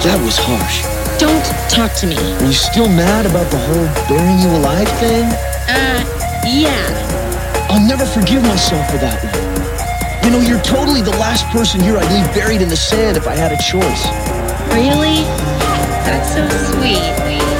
That was harsh. Don't talk to me. Are you still mad about the whole burying you alive thing? Uh, yeah. I'll never forgive myself for that one. You know, you're totally the last person here I'd leave buried in the sand if I had a choice. Really? That's so sweet.